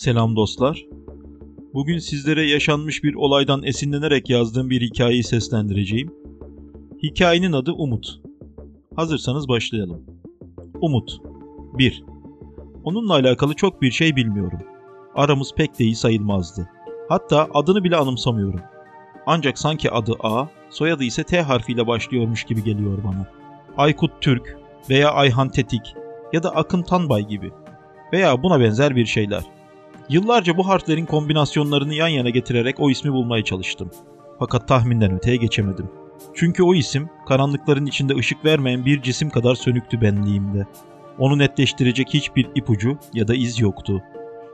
Selam dostlar. Bugün sizlere yaşanmış bir olaydan esinlenerek yazdığım bir hikayeyi seslendireceğim. Hikayenin adı Umut. Hazırsanız başlayalım. Umut 1. Onunla alakalı çok bir şey bilmiyorum. Aramız pek de iyi sayılmazdı. Hatta adını bile anımsamıyorum. Ancak sanki adı A, soyadı ise T harfiyle başlıyormuş gibi geliyor bana. Aykut Türk veya Ayhan Tetik ya da Akın Tanbay gibi veya buna benzer bir şeyler. Yıllarca bu harflerin kombinasyonlarını yan yana getirerek o ismi bulmaya çalıştım. Fakat tahminden öteye geçemedim. Çünkü o isim karanlıkların içinde ışık vermeyen bir cisim kadar sönüktü benliğimde. Onu netleştirecek hiçbir ipucu ya da iz yoktu.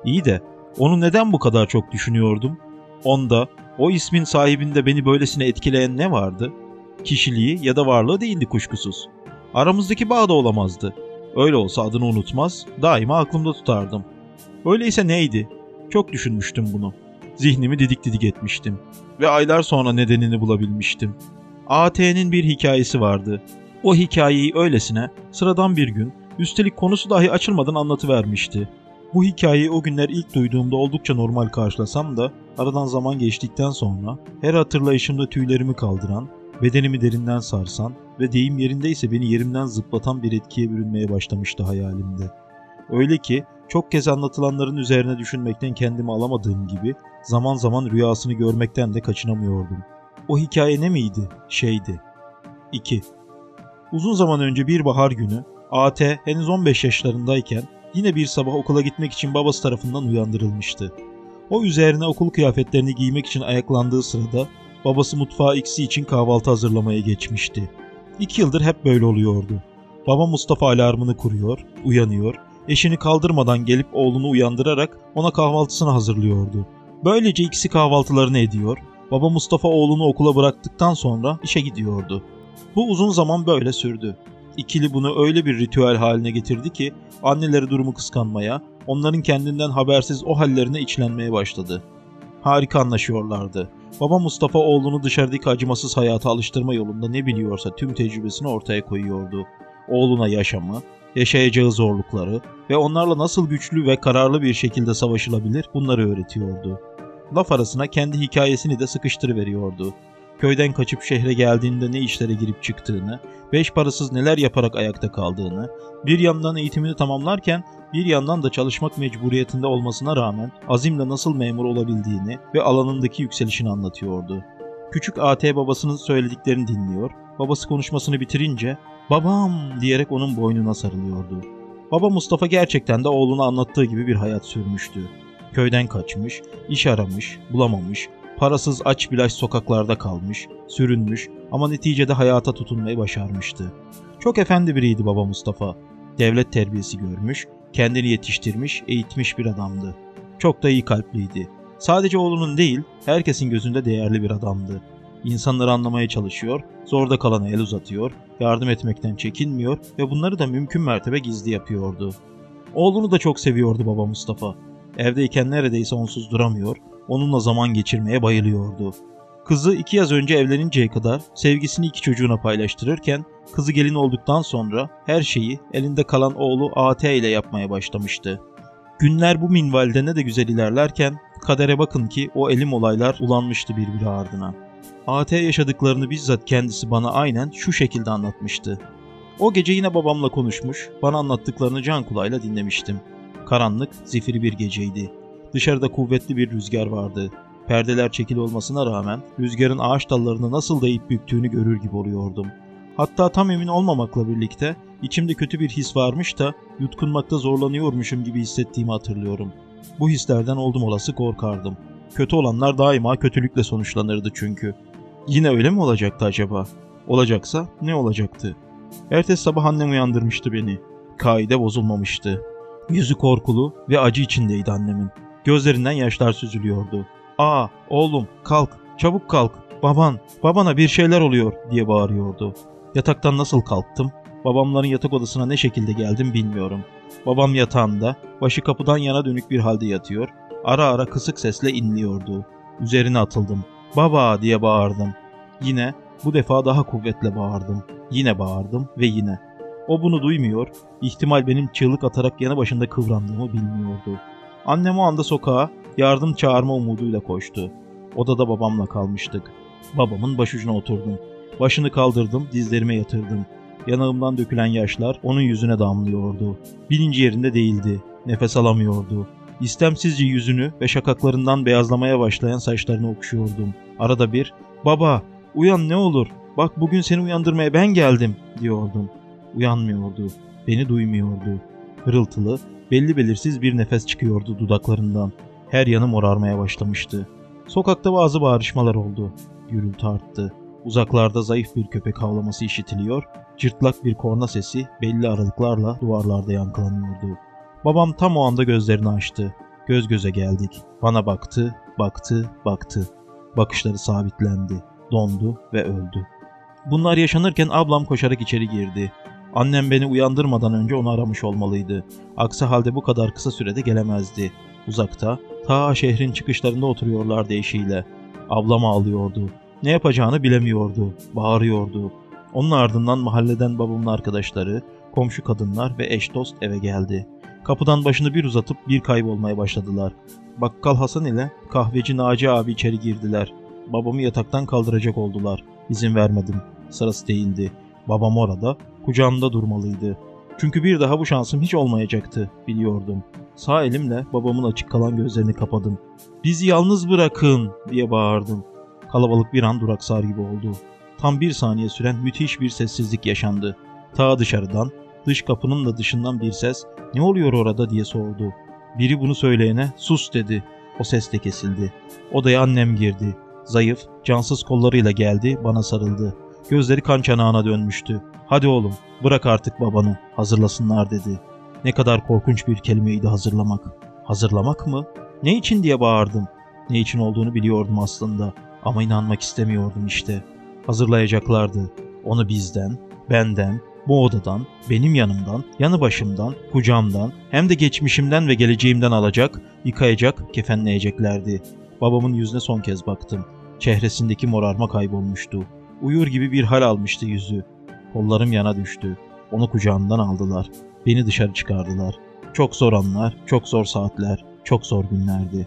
İyi de onu neden bu kadar çok düşünüyordum? Onda, o ismin sahibinde beni böylesine etkileyen ne vardı? Kişiliği ya da varlığı değildi kuşkusuz. Aramızdaki bağ da olamazdı. Öyle olsa adını unutmaz, daima aklımda tutardım. Öyleyse neydi? Çok düşünmüştüm bunu. Zihnimi didik didik etmiştim. Ve aylar sonra nedenini bulabilmiştim. AT'nin bir hikayesi vardı. O hikayeyi öylesine sıradan bir gün, üstelik konusu dahi açılmadan anlatıvermişti. Bu hikayeyi o günler ilk duyduğumda oldukça normal karşılasam da aradan zaman geçtikten sonra her hatırlayışımda tüylerimi kaldıran, bedenimi derinden sarsan ve deyim yerindeyse beni yerimden zıplatan bir etkiye bürünmeye başlamıştı hayalimde. Öyle ki çok kez anlatılanların üzerine düşünmekten kendimi alamadığım gibi zaman zaman rüyasını görmekten de kaçınamıyordum. O hikaye ne miydi? Şeydi. 2. Uzun zaman önce bir bahar günü AT henüz 15 yaşlarındayken yine bir sabah okula gitmek için babası tarafından uyandırılmıştı. O üzerine okul kıyafetlerini giymek için ayaklandığı sırada babası mutfağa ikisi için kahvaltı hazırlamaya geçmişti. İki yıldır hep böyle oluyordu. Baba Mustafa alarmını kuruyor, uyanıyor, eşini kaldırmadan gelip oğlunu uyandırarak ona kahvaltısını hazırlıyordu. Böylece ikisi kahvaltılarını ediyor, baba Mustafa oğlunu okula bıraktıktan sonra işe gidiyordu. Bu uzun zaman böyle sürdü. İkili bunu öyle bir ritüel haline getirdi ki anneleri durumu kıskanmaya, onların kendinden habersiz o hallerine içlenmeye başladı. Harika anlaşıyorlardı. Baba Mustafa oğlunu dışarıdaki acımasız hayata alıştırma yolunda ne biliyorsa tüm tecrübesini ortaya koyuyordu. Oğluna yaşamı, yaşayacağı zorlukları ve onlarla nasıl güçlü ve kararlı bir şekilde savaşılabilir bunları öğretiyordu. Laf arasına kendi hikayesini de sıkıştırıveriyordu. Köyden kaçıp şehre geldiğinde ne işlere girip çıktığını, beş parasız neler yaparak ayakta kaldığını, bir yandan eğitimini tamamlarken bir yandan da çalışmak mecburiyetinde olmasına rağmen azimle nasıl memur olabildiğini ve alanındaki yükselişini anlatıyordu. Küçük AT babasının söylediklerini dinliyor, babası konuşmasını bitirince babam diyerek onun boynuna sarılıyordu. Baba Mustafa gerçekten de oğluna anlattığı gibi bir hayat sürmüştü. Köyden kaçmış, iş aramış, bulamamış, parasız aç bilaç sokaklarda kalmış, sürünmüş ama neticede hayata tutunmayı başarmıştı. Çok efendi biriydi baba Mustafa. Devlet terbiyesi görmüş, kendini yetiştirmiş, eğitmiş bir adamdı. Çok da iyi kalpliydi. Sadece oğlunun değil, herkesin gözünde değerli bir adamdı. İnsanları anlamaya çalışıyor, zorda kalana el uzatıyor, yardım etmekten çekinmiyor ve bunları da mümkün mertebe gizli yapıyordu. Oğlunu da çok seviyordu baba Mustafa. Evdeyken neredeyse onsuz duramıyor, onunla zaman geçirmeye bayılıyordu. Kızı iki yaz önce evleninceye kadar sevgisini iki çocuğuna paylaştırırken kızı gelin olduktan sonra her şeyi elinde kalan oğlu AT ile yapmaya başlamıştı. Günler bu minvalde ne de güzel ilerlerken kadere bakın ki o elim olaylar ulanmıştı birbiri ardına. AT yaşadıklarını bizzat kendisi bana aynen şu şekilde anlatmıştı. O gece yine babamla konuşmuş, bana anlattıklarını can kulağıyla dinlemiştim. Karanlık, zifiri bir geceydi. Dışarıda kuvvetli bir rüzgar vardı. Perdeler çekili olmasına rağmen rüzgarın ağaç dallarını nasıl da ip büktüğünü görür gibi oluyordum. Hatta tam emin olmamakla birlikte içimde kötü bir his varmış da yutkunmakta zorlanıyormuşum gibi hissettiğimi hatırlıyorum. Bu hislerden oldum olası korkardım. Kötü olanlar daima kötülükle sonuçlanırdı çünkü. Yine öyle mi olacaktı acaba? Olacaksa ne olacaktı? Ertesi sabah annem uyandırmıştı beni. Kaide bozulmamıştı. Yüzü korkulu ve acı içindeydi annemin. Gözlerinden yaşlar süzülüyordu. ''Aa oğlum kalk, çabuk kalk, baban, babana bir şeyler oluyor.'' diye bağırıyordu. Yataktan nasıl kalktım? Babamların yatak odasına ne şekilde geldim bilmiyorum. Babam yatağında, başı kapıdan yana dönük bir halde yatıyor, ara ara kısık sesle inliyordu. Üzerine atıldım. ''Baba!'' diye bağırdım. Yine, bu defa daha kuvvetle bağırdım. Yine bağırdım ve yine. O bunu duymuyor, ihtimal benim çığlık atarak yanı başında kıvrandığımı bilmiyordu. Annem o anda sokağa yardım çağırma umuduyla koştu. Odada babamla kalmıştık. Babamın başucuna oturdum. Başını kaldırdım, dizlerime yatırdım. Yanağımdan dökülen yaşlar onun yüzüne damlıyordu. Bilinci yerinde değildi. Nefes alamıyordu. İstemsizce yüzünü ve şakaklarından beyazlamaya başlayan saçlarını okşuyordum. Arada bir, ''Baba, uyan ne olur, bak bugün seni uyandırmaya ben geldim.'' diyordum. Uyanmıyordu, beni duymuyordu. Hırıltılı, belli belirsiz bir nefes çıkıyordu dudaklarından. Her yanım morarmaya başlamıştı. Sokakta bazı bağırışmalar oldu. Gürültü arttı. Uzaklarda zayıf bir köpek havlaması işitiliyor, cırtlak bir korna sesi belli aralıklarla duvarlarda yankılanıyordu. Babam tam o anda gözlerini açtı. Göz göze geldik. Bana baktı, baktı, baktı. Bakışları sabitlendi, dondu ve öldü. Bunlar yaşanırken ablam koşarak içeri girdi. Annem beni uyandırmadan önce onu aramış olmalıydı. Aksi halde bu kadar kısa sürede gelemezdi. Uzakta, ta şehrin çıkışlarında oturuyorlardı eşiyle. Ablam ağlıyordu. Ne yapacağını bilemiyordu, bağırıyordu. Onun ardından mahalleden babamın arkadaşları, komşu kadınlar ve eş dost eve geldi. Kapıdan başını bir uzatıp bir kaybolmaya başladılar. Bakkal Hasan ile kahveci Naci abi içeri girdiler. Babamı yataktan kaldıracak oldular. İzin vermedim. Sırası değildi. Babam orada, kucağımda durmalıydı. Çünkü bir daha bu şansım hiç olmayacaktı, biliyordum. Sağ elimle babamın açık kalan gözlerini kapadım. Bizi yalnız bırakın diye bağırdım. Kalabalık bir an duraksar gibi oldu. Tam bir saniye süren müthiş bir sessizlik yaşandı. Ta dışarıdan, dış kapının da dışından bir ses ne oluyor orada diye sordu. Biri bunu söyleyene sus dedi. O ses de kesildi. Odaya annem girdi. Zayıf, cansız kollarıyla geldi, bana sarıldı. Gözleri kan çanağına dönmüştü. Hadi oğlum, bırak artık babanı, hazırlasınlar dedi. Ne kadar korkunç bir kelimeydi hazırlamak. Hazırlamak mı? Ne için diye bağırdım. Ne için olduğunu biliyordum aslında ama inanmak istemiyordum işte. Hazırlayacaklardı. Onu bizden, benden, bu odadan, benim yanımdan, yanı başımdan, kucağımdan, hem de geçmişimden ve geleceğimden alacak, yıkayacak, kefenleyeceklerdi. Babamın yüzüne son kez baktım. Çehresindeki morarma kaybolmuştu. Uyur gibi bir hal almıştı yüzü. Kollarım yana düştü. Onu kucağımdan aldılar. Beni dışarı çıkardılar. Çok zor anlar, çok zor saatler, çok zor günlerdi.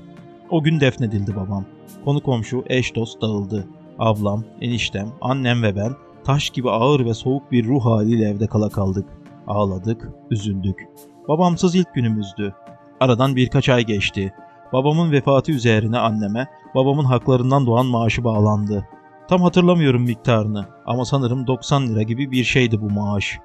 O gün defnedildi babam. Konu komşu, eş dost dağıldı. Ablam, eniştem, annem ve ben taş gibi ağır ve soğuk bir ruh haliyle evde kala kaldık. Ağladık, üzüldük. Babamsız ilk günümüzdü. Aradan birkaç ay geçti. Babamın vefatı üzerine anneme babamın haklarından doğan maaşı bağlandı. Tam hatırlamıyorum miktarını ama sanırım 90 lira gibi bir şeydi bu maaş.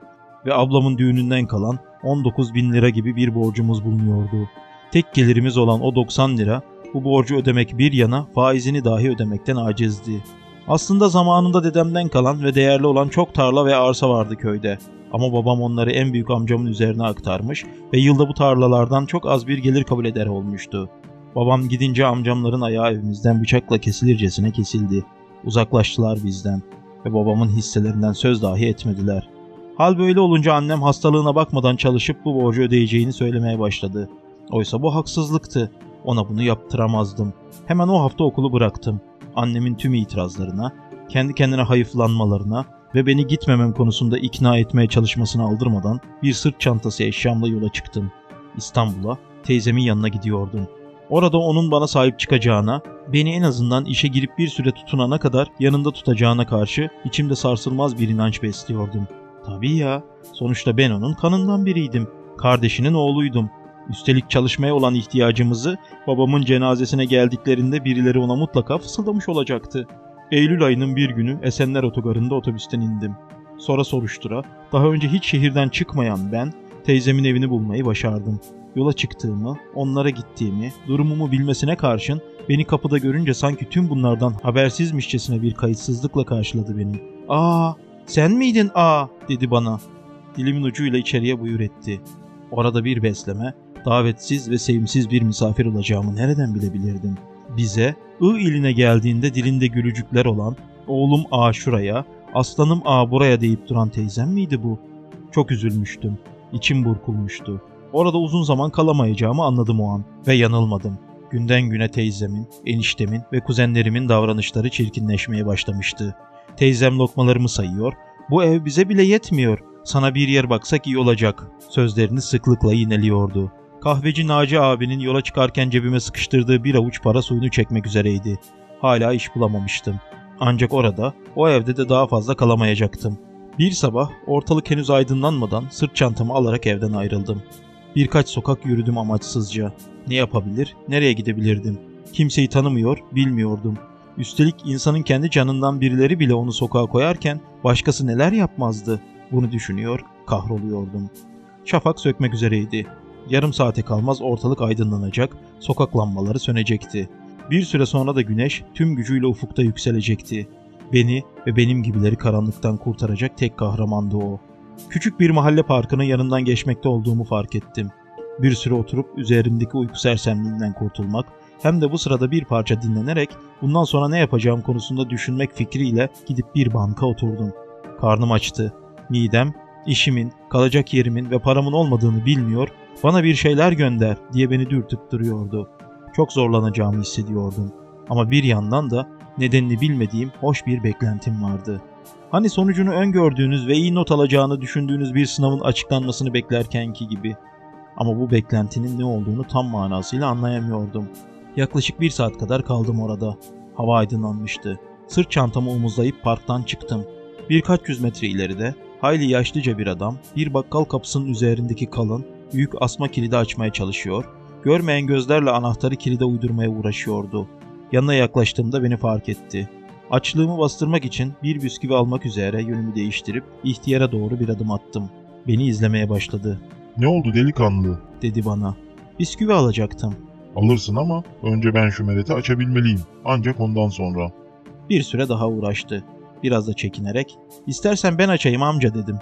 Ve ablamın düğününden kalan 19 bin lira gibi bir borcumuz bulunuyordu. Tek gelirimiz olan o 90 lira bu borcu ödemek bir yana faizini dahi ödemekten acizdi. Aslında zamanında dedemden kalan ve değerli olan çok tarla ve arsa vardı köyde. Ama babam onları en büyük amcamın üzerine aktarmış ve yılda bu tarlalardan çok az bir gelir kabul eder olmuştu. Babam gidince amcamların ayağı evimizden bıçakla kesilircesine kesildi. Uzaklaştılar bizden ve babamın hisselerinden söz dahi etmediler. Hal böyle olunca annem hastalığına bakmadan çalışıp bu borcu ödeyeceğini söylemeye başladı. Oysa bu haksızlıktı. Ona bunu yaptıramazdım. Hemen o hafta okulu bıraktım. Annemin tüm itirazlarına, kendi kendine hayıflanmalarına ve beni gitmemem konusunda ikna etmeye çalışmasını aldırmadan bir sırt çantası eşyamla yola çıktım. İstanbul'a, teyzemin yanına gidiyordum. Orada onun bana sahip çıkacağına, beni en azından işe girip bir süre tutunana kadar yanında tutacağına karşı içimde sarsılmaz bir inanç besliyordum. Tabii ya, sonuçta ben onun kanından biriydim. Kardeşinin oğluydum. Üstelik çalışmaya olan ihtiyacımızı babamın cenazesine geldiklerinde birileri ona mutlaka fısıldamış olacaktı. Eylül ayının bir günü Esenler Otogarı'nda otobüsten indim. Sonra soruştura, daha önce hiç şehirden çıkmayan ben, teyzemin evini bulmayı başardım. Yola çıktığımı, onlara gittiğimi, durumumu bilmesine karşın beni kapıda görünce sanki tüm bunlardan habersizmişçesine bir kayıtsızlıkla karşıladı beni. ''Aa, sen miydin aa?'' dedi bana. Dilimin ucuyla içeriye buyur etti. Orada bir besleme, davetsiz ve sevimsiz bir misafir olacağımı nereden bilebilirdim? Bize, I iline geldiğinde dilinde gülücükler olan, oğlum A şuraya, aslanım A buraya deyip duran teyzem miydi bu? Çok üzülmüştüm. İçim burkulmuştu. Orada uzun zaman kalamayacağımı anladım o an ve yanılmadım. Günden güne teyzemin, eniştemin ve kuzenlerimin davranışları çirkinleşmeye başlamıştı. Teyzem lokmalarımı sayıyor, bu ev bize bile yetmiyor, sana bir yer baksak iyi olacak sözlerini sıklıkla yineliyordu. Kahveci Naci abinin yola çıkarken cebime sıkıştırdığı bir avuç para suyunu çekmek üzereydi. Hala iş bulamamıştım. Ancak orada, o evde de daha fazla kalamayacaktım. Bir sabah ortalık henüz aydınlanmadan sırt çantamı alarak evden ayrıldım. Birkaç sokak yürüdüm amaçsızca. Ne yapabilir, nereye gidebilirdim? Kimseyi tanımıyor, bilmiyordum. Üstelik insanın kendi canından birileri bile onu sokağa koyarken başkası neler yapmazdı? Bunu düşünüyor, kahroluyordum. Şafak sökmek üzereydi. Yarım saate kalmaz ortalık aydınlanacak, sokak lambaları sönecekti. Bir süre sonra da güneş tüm gücüyle ufukta yükselecekti. Beni ve benim gibileri karanlıktan kurtaracak tek kahramandı o. Küçük bir mahalle parkının yanından geçmekte olduğumu fark ettim. Bir süre oturup üzerimdeki uyku sersemliğinden kurtulmak, hem de bu sırada bir parça dinlenerek bundan sonra ne yapacağım konusunda düşünmek fikriyle gidip bir banka oturdum. Karnım açtı. Midem, işimin, kalacak yerimin ve paramın olmadığını bilmiyor, bana bir şeyler gönder diye beni dürtüp duruyordu. Çok zorlanacağımı hissediyordum. Ama bir yandan da nedenini bilmediğim hoş bir beklentim vardı. Hani sonucunu öngördüğünüz ve iyi not alacağını düşündüğünüz bir sınavın açıklanmasını beklerkenki gibi. Ama bu beklentinin ne olduğunu tam manasıyla anlayamıyordum. Yaklaşık bir saat kadar kaldım orada. Hava aydınlanmıştı. Sırt çantamı omuzlayıp parktan çıktım. Birkaç yüz metre ileride hayli yaşlıca bir adam bir bakkal kapısının üzerindeki kalın, büyük asma kilidi açmaya çalışıyor, görmeyen gözlerle anahtarı kilide uydurmaya uğraşıyordu. Yanına yaklaştığımda beni fark etti. Açlığımı bastırmak için bir bisküvi almak üzere yönümü değiştirip ihtiyara doğru bir adım attım. Beni izlemeye başladı. Ne oldu delikanlı? Dedi bana. Bisküvi alacaktım. Alırsın ama önce ben şu mereti açabilmeliyim. Ancak ondan sonra. Bir süre daha uğraştı. Biraz da çekinerek, istersen ben açayım amca dedim.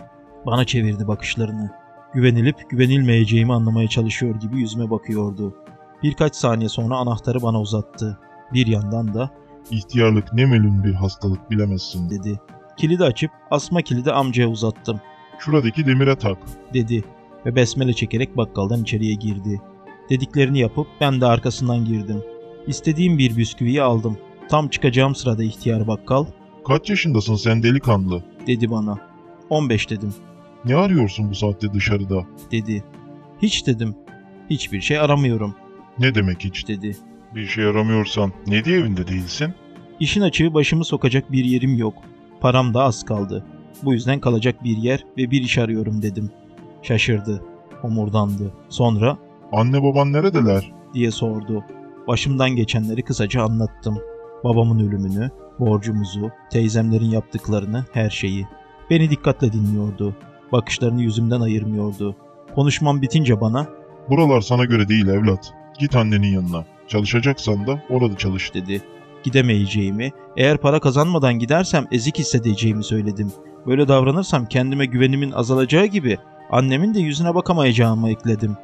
Bana çevirdi bakışlarını. Güvenilip güvenilmeyeceğimi anlamaya çalışıyor gibi yüzüme bakıyordu. Birkaç saniye sonra anahtarı bana uzattı. Bir yandan da İhtiyarlık ne melun bir hastalık bilemezsin. dedi. Kilidi açıp asma kilidi amcaya uzattım. Şuradaki demire tak. dedi ve besmele çekerek bakkaldan içeriye girdi. Dediklerini yapıp ben de arkasından girdim. İstediğim bir bisküviyi aldım. Tam çıkacağım sırada ihtiyar bakkal Kaç yaşındasın sen delikanlı? dedi bana. 15 dedim. Ne arıyorsun bu saatte dışarıda? dedi. Hiç dedim. Hiçbir şey aramıyorum Ne demek hiç? dedi. Bir şey aramıyorsan ne diye evinde değilsin? İşin açığı başımı sokacak bir yerim yok. Param da az kaldı. Bu yüzden kalacak bir yer ve bir iş arıyorum dedim. Şaşırdı. Homurdandı. Sonra Anne baban neredeler? diye sordu. Başımdan geçenleri kısaca anlattım. Babamın ölümünü, borcumuzu, teyzemlerin yaptıklarını, her şeyi. Beni dikkatle dinliyordu. Bakışlarını yüzümden ayırmıyordu. Konuşmam bitince bana Buralar sana göre değil evlat. Git annenin yanına. Çalışacaksan da orada çalış. dedi. Gidemeyeceğimi, eğer para kazanmadan gidersem ezik hissedeceğimi söyledim. Böyle davranırsam kendime güvenimin azalacağı gibi annemin de yüzüne bakamayacağımı ekledim.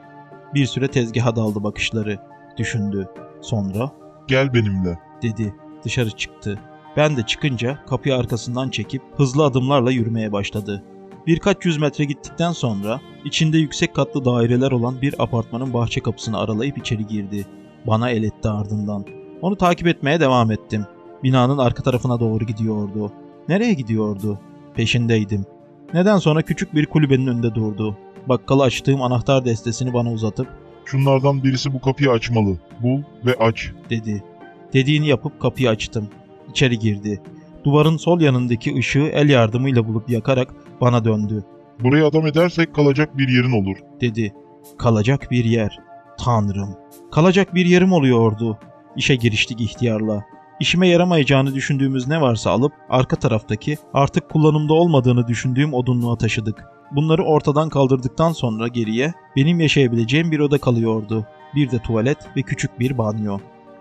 Bir süre tezgaha daldı bakışları. Düşündü. Sonra Gel benimle. dedi. Dışarı çıktı. Ben de çıkınca kapıyı arkasından çekip hızlı adımlarla yürümeye başladı. Birkaç yüz metre gittikten sonra içinde yüksek katlı daireler olan bir apartmanın bahçe kapısını aralayıp içeri girdi. Bana el etti ardından. Onu takip etmeye devam ettim. Binanın arka tarafına doğru gidiyordu. Nereye gidiyordu? Peşindeydim. Neden sonra küçük bir kulübenin önünde durdu. Bakkalı açtığım anahtar destesini bana uzatıp Şunlardan birisi bu kapıyı açmalı. Bul ve aç. dedi. Dediğini yapıp kapıyı açtım. İçeri girdi. Duvarın sol yanındaki ışığı el yardımıyla bulup yakarak bana döndü. Burayı adam edersek kalacak bir yerin olur. Dedi. Kalacak bir yer. Tanrım. Kalacak bir yerim oluyordu. İşe giriştik ihtiyarla. İşime yaramayacağını düşündüğümüz ne varsa alıp arka taraftaki artık kullanımda olmadığını düşündüğüm odunluğa taşıdık. Bunları ortadan kaldırdıktan sonra geriye benim yaşayabileceğim bir oda kalıyordu. Bir de tuvalet ve küçük bir banyo.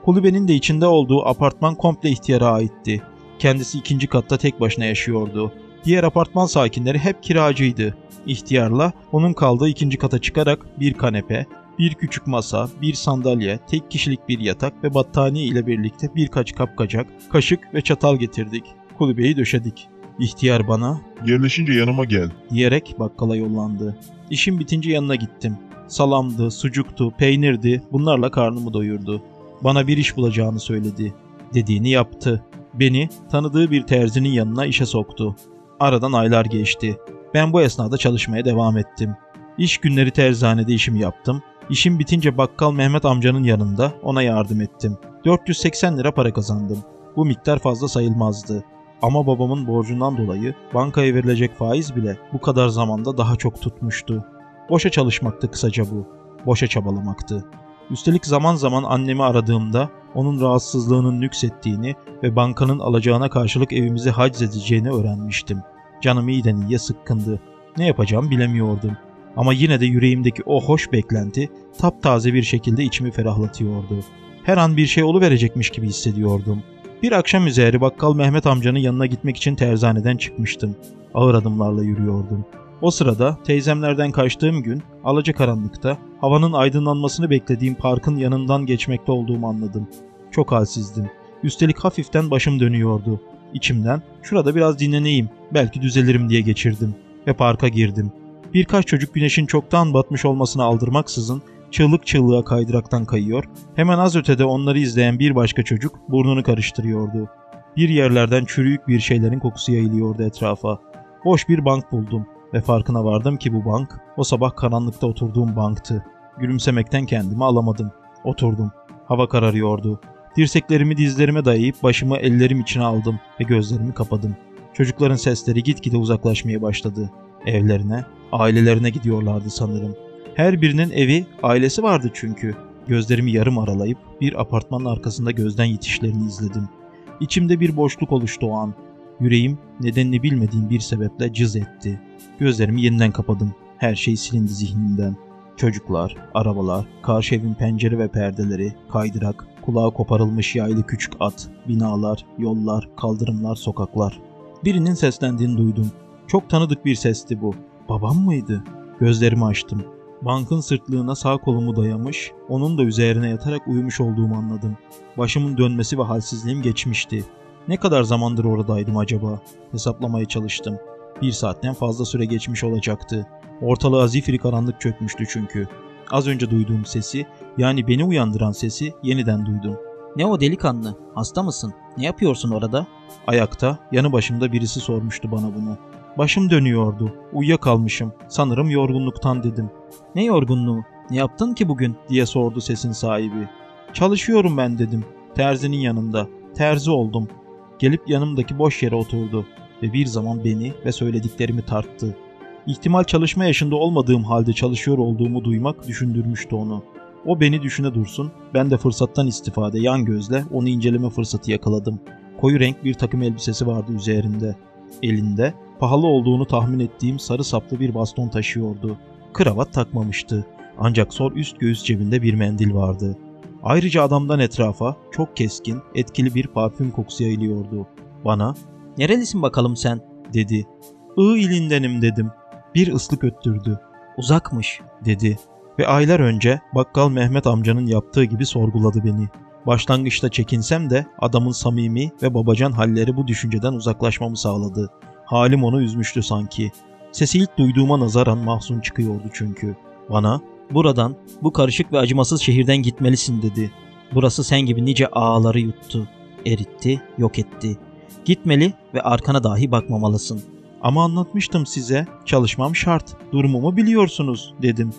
Kulübenin de içinde olduğu apartman komple ihtiyara aitti. Kendisi ikinci katta tek başına yaşıyordu. Diğer apartman sakinleri hep kiracıydı. İhtiyarla onun kaldığı ikinci kata çıkarak bir kanepe, bir küçük masa, bir sandalye, tek kişilik bir yatak ve battaniye ile birlikte birkaç kapkacak, kaşık ve çatal getirdik. Kulübeyi döşedik. İhtiyar bana Yerleşince yanıma gel. diyerek bakkala yollandı. İşim bitince yanına gittim. Salamdı, sucuktu, peynirdi bunlarla karnımı doyurdu. Bana bir iş bulacağını söyledi. Dediğini yaptı. Beni tanıdığı bir terzinin yanına işe soktu. Aradan aylar geçti. Ben bu esnada çalışmaya devam ettim. İş günleri terzanede işimi yaptım. İşim bitince bakkal Mehmet amcanın yanında ona yardım ettim. 480 lira para kazandım. Bu miktar fazla sayılmazdı. Ama babamın borcundan dolayı bankaya verilecek faiz bile bu kadar zamanda daha çok tutmuştu. Boşa çalışmaktı kısaca bu. Boşa çabalamaktı. Üstelik zaman zaman annemi aradığımda onun rahatsızlığının nüksettiğini ve bankanın alacağına karşılık evimizi haciz edeceğini öğrenmiştim. Canım iyiden iyiye sıkkındı. Ne yapacağım bilemiyordum. Ama yine de yüreğimdeki o hoş beklenti taptaze bir şekilde içimi ferahlatıyordu. Her an bir şey oluverecekmiş gibi hissediyordum. Bir akşam üzeri bakkal Mehmet amcanın yanına gitmek için terzaneden çıkmıştım. Ağır adımlarla yürüyordum. O sırada teyzemlerden kaçtığım gün alacakaranlıkta havanın aydınlanmasını beklediğim parkın yanından geçmekte olduğumu anladım. Çok halsizdim. Üstelik hafiften başım dönüyordu. İçimden şurada biraz dinleneyim, belki düzelirim diye geçirdim ve parka girdim. Birkaç çocuk güneşin çoktan batmış olmasına aldırmaksızın çığlık çığlığa kaydıraktan kayıyor, hemen az ötede onları izleyen bir başka çocuk burnunu karıştırıyordu. Bir yerlerden çürüyük bir şeylerin kokusu yayılıyordu etrafa. Boş bir bank buldum ve farkına vardım ki bu bank o sabah karanlıkta oturduğum banktı. Gülümsemekten kendimi alamadım. Oturdum. Hava kararıyordu. Dirseklerimi dizlerime dayayıp başımı ellerim içine aldım ve gözlerimi kapadım. Çocukların sesleri gitgide uzaklaşmaya başladı. Evlerine, ailelerine gidiyorlardı sanırım. Her birinin evi, ailesi vardı çünkü. Gözlerimi yarım aralayıp bir apartmanın arkasında gözden yitişlerini izledim. İçimde bir boşluk oluştu o an. Yüreğim nedenini bilmediğim bir sebeple cız etti. Gözlerimi yeniden kapadım. Her şey silindi zihnimden. Çocuklar, arabalar, karşı evin pencere ve perdeleri, kaydırak, kulağa koparılmış yaylı küçük at, binalar, yollar, kaldırımlar, sokaklar. Birinin seslendiğini duydum. Çok tanıdık bir sesti bu. Babam mıydı? Gözlerimi açtım. Bankın sırtlığına sağ kolumu dayamış, onun da üzerine yatarak uyumuş olduğumu anladım. Başımın dönmesi ve halsizliğim geçmişti. Ne kadar zamandır oradaydım acaba? Hesaplamaya çalıştım. Bir saatten fazla süre geçmiş olacaktı. Ortalığa zifiri karanlık çökmüştü çünkü. Az önce duyduğum sesi, yani beni uyandıran sesi yeniden duydum. Ne o delikanlı? Hasta mısın? Ne yapıyorsun orada? Ayakta, yanı başımda birisi sormuştu bana bunu. Başım dönüyordu. Uyuyakalmışım. Sanırım yorgunluktan dedim. Ne yorgunluğu? Ne yaptın ki bugün? diye sordu sesin sahibi. Çalışıyorum ben dedim. Terzinin yanında. Terzi oldum. Gelip yanımdaki boş yere oturdu ve bir zaman beni ve söylediklerimi tarttı. İhtimal çalışma yaşında olmadığım halde çalışıyor olduğumu duymak düşündürmüştü onu. O beni düşüne dursun, ben de fırsattan istifade yan gözle onu inceleme fırsatı yakaladım. Koyu renk bir takım elbisesi vardı üzerinde. Elinde pahalı olduğunu tahmin ettiğim sarı saplı bir baston taşıyordu. Kravat takmamıştı. Ancak sol üst göğüs cebinde bir mendil vardı. Ayrıca adamdan etrafa çok keskin, etkili bir parfüm kokusu yayılıyordu. Bana Nerelisin bakalım sen? dedi. I ilindenim dedim. Bir ıslık öttürdü Uzakmış. dedi. Ve aylar önce bakkal Mehmet amcanın yaptığı gibi sorguladı beni. Başlangıçta çekinsem de adamın samimi ve babacan halleri bu düşünceden uzaklaşmamı sağladı. Halim onu üzmüştü sanki. Sesi ilk duyduğuma nazaran mahzun çıkıyordu çünkü. Bana Buradan, bu karışık ve acımasız şehirden gitmelisin dedi. Burası sen gibi nice ağaları yuttu. Eritti, yok etti. Gitmeli ve arkana dahi bakmamalısın. ama anlatmıştım size çalışmam şart durumumu biliyorsunuz dedim.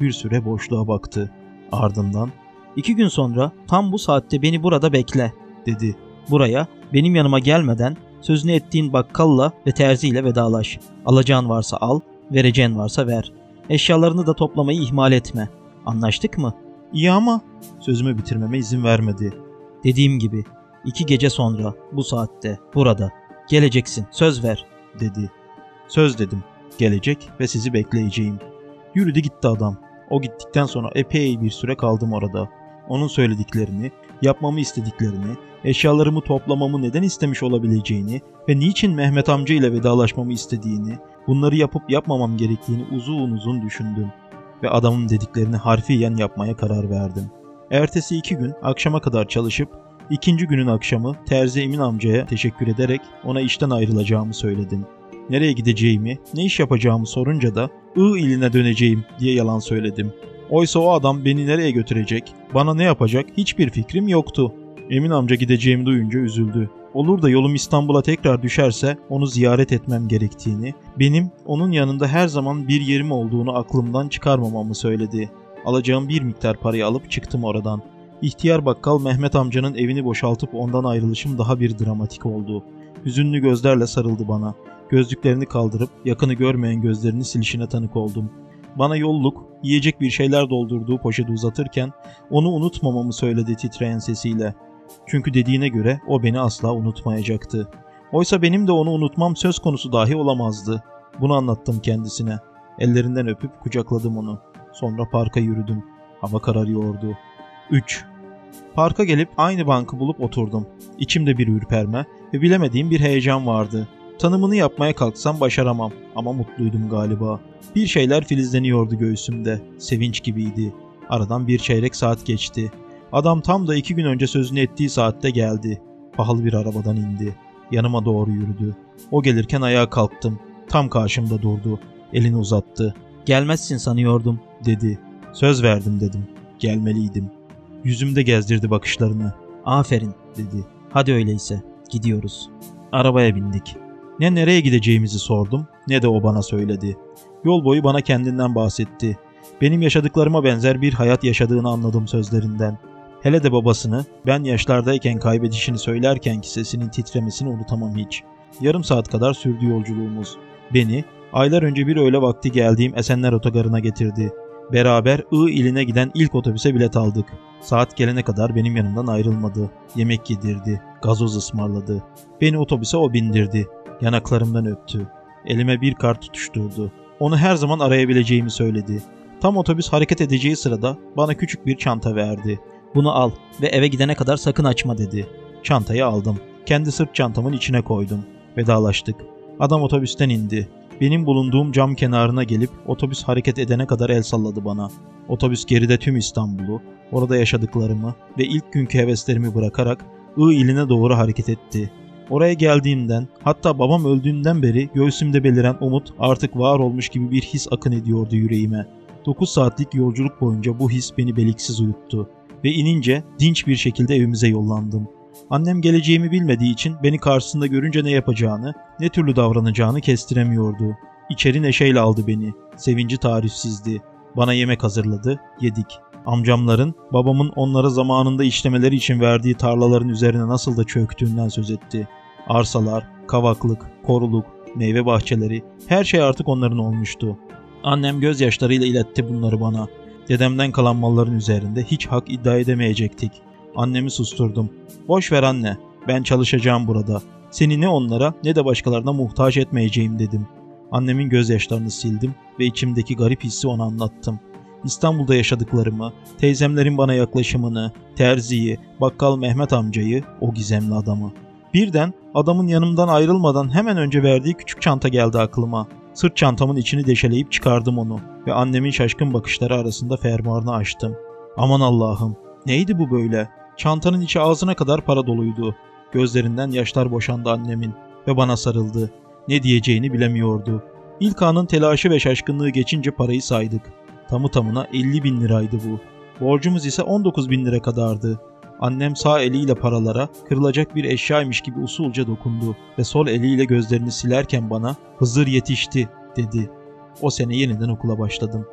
Bir süre boşluğa baktı. Ardından İki gün sonra tam bu saatte beni burada bekle. dedi. Buraya benim yanıma gelmeden sözünü ettiğin bakkalla ve terziyle vedalaş. Alacağın varsa al, vereceğin varsa ver. Eşyalarını da toplamayı ihmal etme. Anlaştık mı? İyi ama sözümü bitirmeme izin vermedi. Dediğim gibi iki gece sonra bu saatte burada geleceksin söz ver. dedi. Söz dedim. Gelecek ve sizi bekleyeceğim. Yürüdü gitti adam. O gittikten sonra epey bir süre kaldım orada. Onun söylediklerini, yapmamı istediklerini, eşyalarımı toplamamı neden istemiş olabileceğini ve niçin Mehmet amca ile vedalaşmamı istediğini, bunları yapıp yapmamam gerektiğini uzun uzun düşündüm. Ve adamın dediklerini harfiyen yapmaya karar verdim. Ertesi iki gün akşama kadar çalışıp ikinci günün akşamı Terzi Emin amcaya teşekkür ederek ona işten ayrılacağımı söyledim. Nereye gideceğimi, ne iş yapacağımı sorunca da I iline döneceğim diye yalan söyledim. Oysa o adam beni nereye götürecek, bana ne yapacak hiçbir fikrim yoktu. Emin amca gideceğimi duyunca üzüldü. Olur da yolum İstanbul'a tekrar düşerse onu ziyaret etmem gerektiğini, benim onun yanında her zaman bir yerim olduğunu aklımdan çıkarmamamı söyledi. Alacağım bir miktar parayı alıp çıktım oradan. İhtiyar bakkal Mehmet amcanın evini boşaltıp ondan ayrılışım daha bir dramatik oldu. Hüzünlü gözlerle sarıldı bana. Gözlüklerini kaldırıp yakını görmeyen gözlerini silişine tanık oldum. Bana yolluk, yiyecek bir şeyler doldurduğu poşeti uzatırken onu unutmamamı söyledi titreyen sesiyle. Çünkü dediğine göre o beni asla unutmayacaktı. Oysa benim de onu unutmam söz konusu dahi olamazdı. Bunu anlattım kendisine. Ellerinden öpüp kucakladım onu. Sonra parka yürüdüm. Hava kararıyordu. 3. Parka gelip aynı bankı bulup oturdum. İçimde bir ürperme ve bilemediğim bir heyecan vardı. Tanımını yapmaya kalksam başaramam ama mutluydum galiba. Bir şeyler filizleniyordu göğsümde. Sevinç gibiydi. Aradan bir çeyrek saat geçti. Adam tam da iki gün önce sözünü ettiği saatte geldi. Pahalı bir arabadan indi. Yanıma doğru yürüdü. O gelirken ayağa kalktım. Tam karşımda durdu. Elini uzattı. Gelmezsin sanıyordum. Dedi. Söz verdim dedim. Gelmeliydim. Yüzümde gezdirdi bakışlarını. Aferin. Dedi. Hadi öyleyse. Gidiyoruz. Arabaya bindik. Ne nereye gideceğimizi sordum ne de o bana söyledi. Yol boyu bana kendinden bahsetti. Benim yaşadıklarıma benzer bir hayat yaşadığını anladım sözlerinden. Hele de babasını ben yaşlardayken kaybedişini söylerkenki sesinin titremesini unutamam hiç. Yarım saat kadar sürdü yolculuğumuz. Beni aylar önce bir öğle vakti geldiğim Esenler Otogarı'na getirdi. Beraber I iline giden ilk otobüse bilet aldık. Saat gelene kadar benim yanımdan ayrılmadı. Yemek yedirdi, gazoz ısmarladı. Beni otobüse o bindirdi. Yanaklarımdan öptü. Elime bir kart tutuşturdu. Onu her zaman arayabileceğimi söyledi. Tam otobüs hareket edeceği sırada bana küçük bir çanta verdi. Bunu al ve eve gidene kadar sakın açma dedi. Çantayı aldım. Kendi sırt çantamın içine koydum. Vedalaştık. Adam otobüsten indi. Benim bulunduğum cam kenarına gelip otobüs hareket edene kadar el salladı bana. Otobüs geride tüm İstanbul'u, orada yaşadıklarımı ve ilk günkü heveslerimi bırakarak I iline doğru hareket etti. Oraya geldiğimden, hatta babam öldüğünden beri göğsümde beliren umut artık var olmuş gibi bir his akın ediyordu yüreğime. 9 saatlik yolculuk boyunca bu his beni beliksiz uyuttu ve inince dinç bir şekilde evimize yollandım. Annem geleceğimi bilmediği için beni karşısında görünce ne yapacağını, ne türlü davranacağını kestiremiyordu. İçeri neşeyle aldı beni. Sevinci tarifsizdi. Bana yemek hazırladı, yedik. Amcamların, babamın onlara zamanında işlemeleri için verdiği tarlaların üzerine nasıl da çöktüğünden söz etti. Arsalar, kavaklık, koruluk, meyve bahçeleri, her şey artık onların olmuştu. Annem gözyaşlarıyla iletti bunları bana. Dedemden kalan malların üzerinde hiç hak iddia edemeyecektik. Annemi susturdum. Boş ver anne, ben çalışacağım burada. Seni ne onlara ne de başkalarına muhtaç etmeyeceğim dedim. Annemin gözyaşlarını sildim ve içimdeki garip hissi ona anlattım. İstanbul'da yaşadıklarımı, teyzemlerin bana yaklaşımını, terziyi, bakkal Mehmet amcayı, o gizemli adamı. Birden adamın yanımdan ayrılmadan hemen önce verdiği küçük çanta geldi aklıma. Sırt çantamın içini deşeleyip çıkardım onu ve annemin şaşkın bakışları arasında fermuarını açtım. Aman Allah'ım, neydi bu böyle? Çantanın içi ağzına kadar para doluydu. Gözlerinden yaşlar boşandı annemin ve bana sarıldı. Ne diyeceğini bilemiyordu. İlk anın telaşı ve şaşkınlığı geçince parayı saydık. Tamı tamına 50 bin liraydı bu. Borcumuz ise 19 bin lira kadardı. Annem sağ eliyle paralara kırılacak bir eşyaymış gibi usulca dokundu ve sol eliyle gözlerini silerken bana Hızır yetişti dedi. O sene yeniden okula başladım.